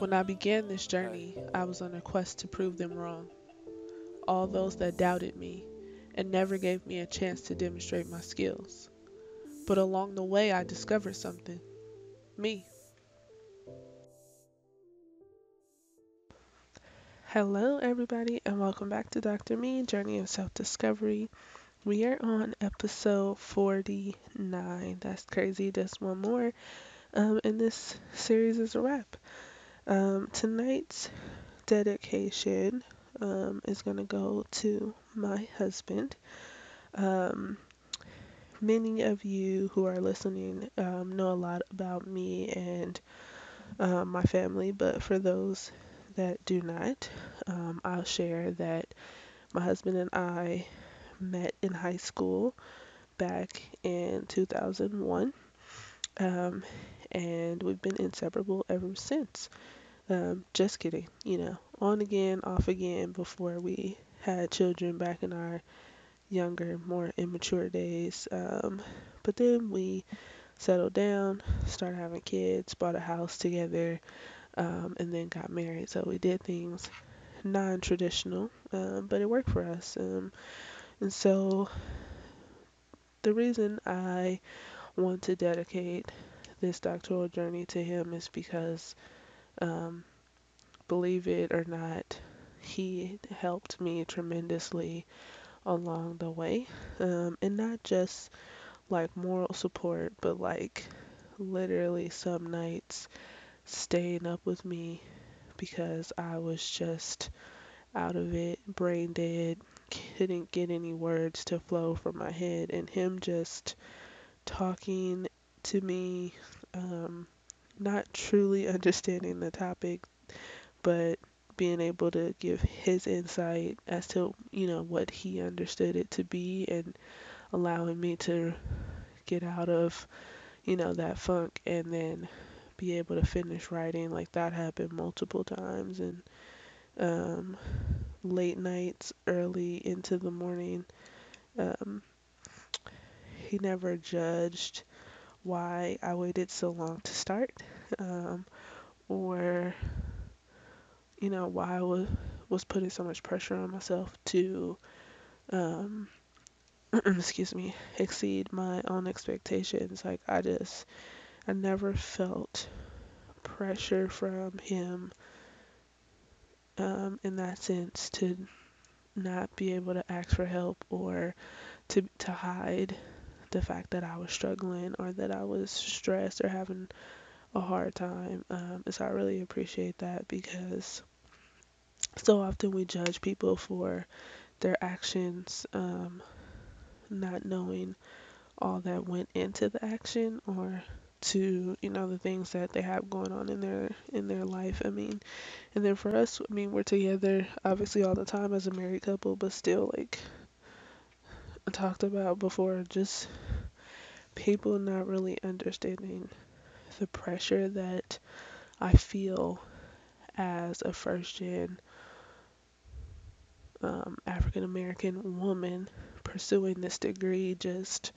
When I began this journey, I was on a quest to prove them wrong. All those that doubted me and never gave me a chance to demonstrate my skills. But along the way, I discovered something me. Hello, everybody, and welcome back to Dr. Me Journey of Self Discovery. We are on episode 49. That's crazy, just one more. Um, and this series is a wrap. Um, tonight's dedication um, is going to go to my husband. Um, many of you who are listening um, know a lot about me and um, my family, but for those that do not, um, I'll share that my husband and I met in high school back in 2001. Um, and we've been inseparable ever since. Um, just kidding, you know, on again, off again before we had children back in our younger, more immature days. Um, but then we settled down, started having kids, bought a house together, um, and then got married. So we did things non traditional, um, but it worked for us. Um, and so the reason I want to dedicate this doctoral journey to him is because, um, believe it or not, he helped me tremendously along the way. Um, and not just like moral support, but like literally some nights staying up with me because I was just out of it, brain dead, couldn't get any words to flow from my head, and him just talking to me, um, not truly understanding the topic, but being able to give his insight as to you know what he understood it to be and allowing me to get out of you know that funk and then be able to finish writing. Like that happened multiple times and um, late nights early into the morning um, he never judged why I waited so long to start um, or you know why I was was putting so much pressure on myself to um, excuse me exceed my own expectations. Like I just I never felt pressure from him um, in that sense to not be able to ask for help or to to hide the fact that I was struggling or that I was stressed or having a hard time. Um, so I really appreciate that because so often we judge people for their actions, um, not knowing all that went into the action or to you know the things that they have going on in their in their life i mean and then for us i mean we're together obviously all the time as a married couple but still like talked about before just people not really understanding the pressure that i feel as a first gen um, african american woman pursuing this degree just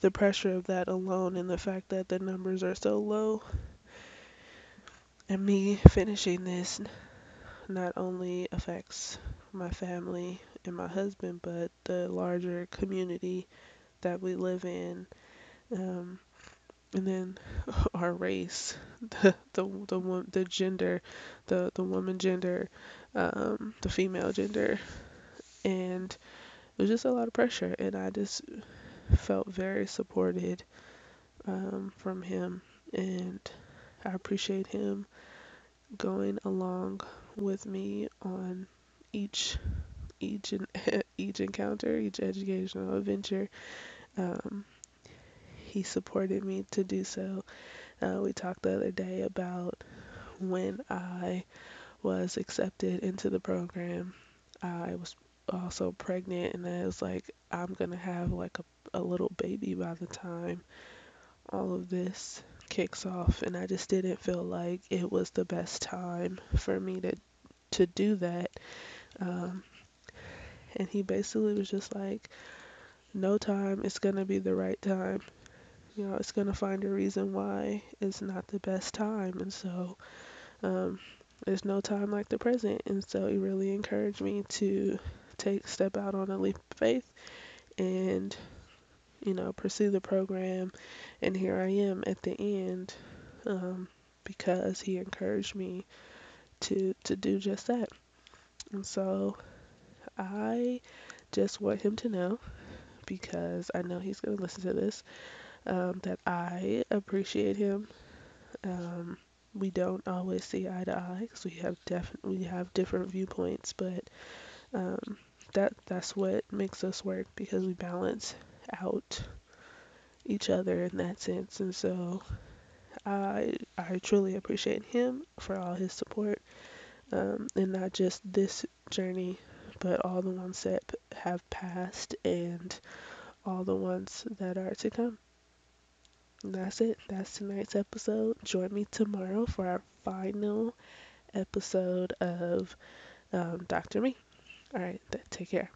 the pressure of that alone and the fact that the numbers are so low and me finishing this not only affects my family and my husband but the larger community that we live in um, and then our race the the the, the gender the the woman gender um, the female gender and it was just a lot of pressure and I just felt very supported um, from him and I appreciate him going along with me on each each and each encounter, each educational adventure. Um, he supported me to do so. Uh, we talked the other day about when I was accepted into the program. I was also pregnant, and I was like, I'm gonna have like a, a little baby by the time all of this kicks off and I just didn't feel like it was the best time for me to to do that um, and he basically was just like no time it's gonna be the right time you know it's gonna find a reason why it's not the best time and so um, there's no time like the present. And so he really encouraged me to take step out on a leap of faith and you know pursue the program and here I am at the end um, because he encouraged me to to do just that. And so I just want him to know because I know he's going to listen to this um, that I appreciate him. Um, we don't always see eye to eye because we have def- we have different viewpoints, but um, that that's what makes us work because we balance out each other in that sense. And so I I truly appreciate him for all his support, um, and not just this journey, but all the ones that have passed and all the ones that are to come. And that's it. That's tonight's episode. Join me tomorrow for our final episode of um, Dr. Me. All right, take care.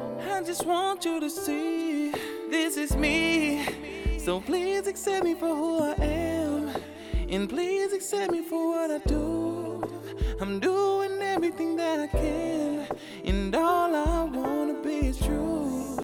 I just want you to see this is me. So please accept me for who I am. And please accept me for what I do. I'm doing everything that I can. And all I wanna be is true.